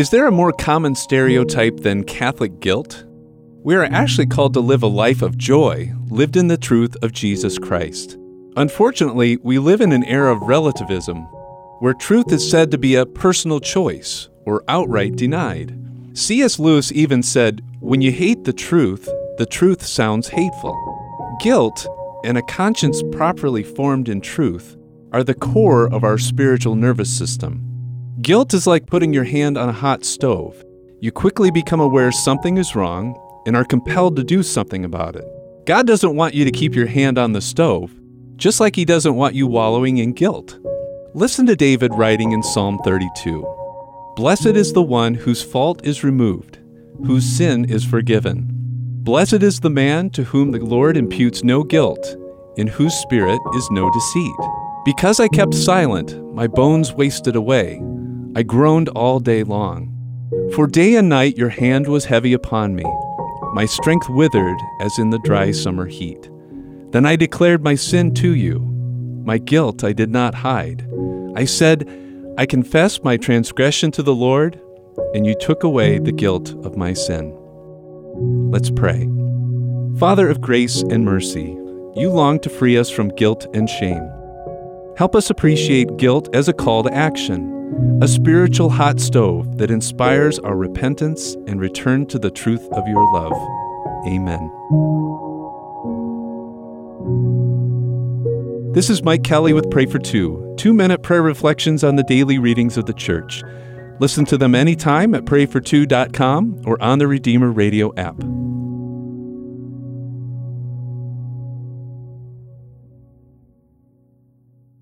Is there a more common stereotype than Catholic guilt? We are actually called to live a life of joy, lived in the truth of Jesus Christ. Unfortunately, we live in an era of relativism, where truth is said to be a personal choice or outright denied. C.S. Lewis even said, When you hate the truth, the truth sounds hateful. Guilt and a conscience properly formed in truth are the core of our spiritual nervous system. Guilt is like putting your hand on a hot stove. You quickly become aware something is wrong and are compelled to do something about it. God doesn't want you to keep your hand on the stove, just like He doesn't want you wallowing in guilt. Listen to David writing in Psalm 32 Blessed is the one whose fault is removed, whose sin is forgiven. Blessed is the man to whom the Lord imputes no guilt, in whose spirit is no deceit. Because I kept silent, my bones wasted away. I groaned all day long. For day and night your hand was heavy upon me. My strength withered as in the dry summer heat. Then I declared my sin to you. My guilt I did not hide. I said, I confess my transgression to the Lord, and you took away the guilt of my sin. Let's pray. Father of grace and mercy, you long to free us from guilt and shame. Help us appreciate guilt as a call to action, a spiritual hot stove that inspires our repentance and return to the truth of your love. Amen. This is Mike Kelly with Pray for Two, two minute prayer reflections on the daily readings of the church. Listen to them anytime at prayfor2.com or on the Redeemer Radio app.